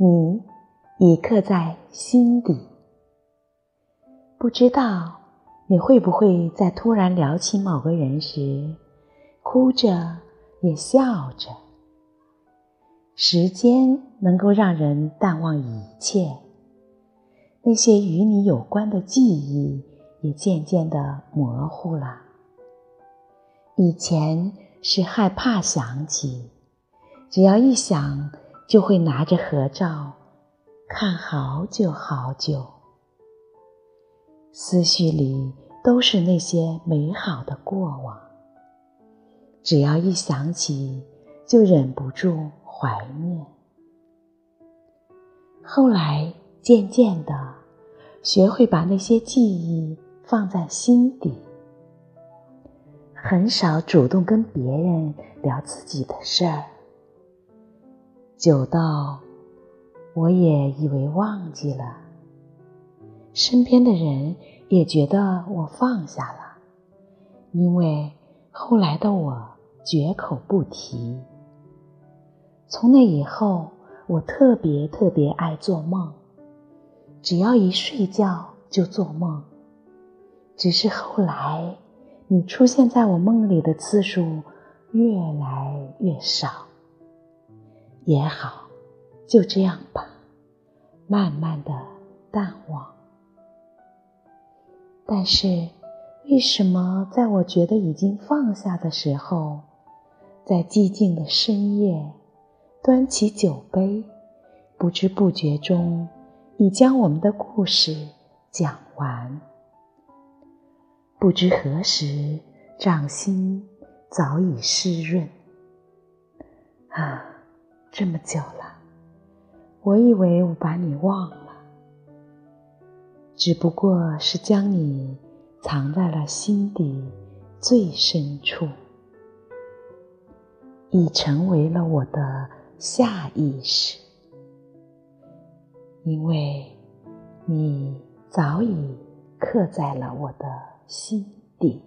你已刻在心底。不知道你会不会在突然聊起某个人时，哭着也笑着。时间能够让人淡忘一切，那些与你有关的记忆也渐渐的模糊了。以前是害怕想起，只要一想，就会拿着合照看好久好久，思绪里都是那些美好的过往。只要一想起，就忍不住怀念。后来渐渐的，学会把那些记忆放在心底。很少主动跟别人聊自己的事儿，久到我也以为忘记了，身边的人也觉得我放下了，因为后来的我绝口不提。从那以后，我特别特别爱做梦，只要一睡觉就做梦，只是后来。你出现在我梦里的次数越来越少，也好，就这样吧，慢慢的淡忘。但是，为什么在我觉得已经放下的时候，在寂静的深夜，端起酒杯，不知不觉中已将我们的故事讲完？不知何时，掌心早已湿润。啊，这么久了，我以为我把你忘了，只不过是将你藏在了心底最深处，已成为了我的下意识，因为你早已刻在了我的。心底。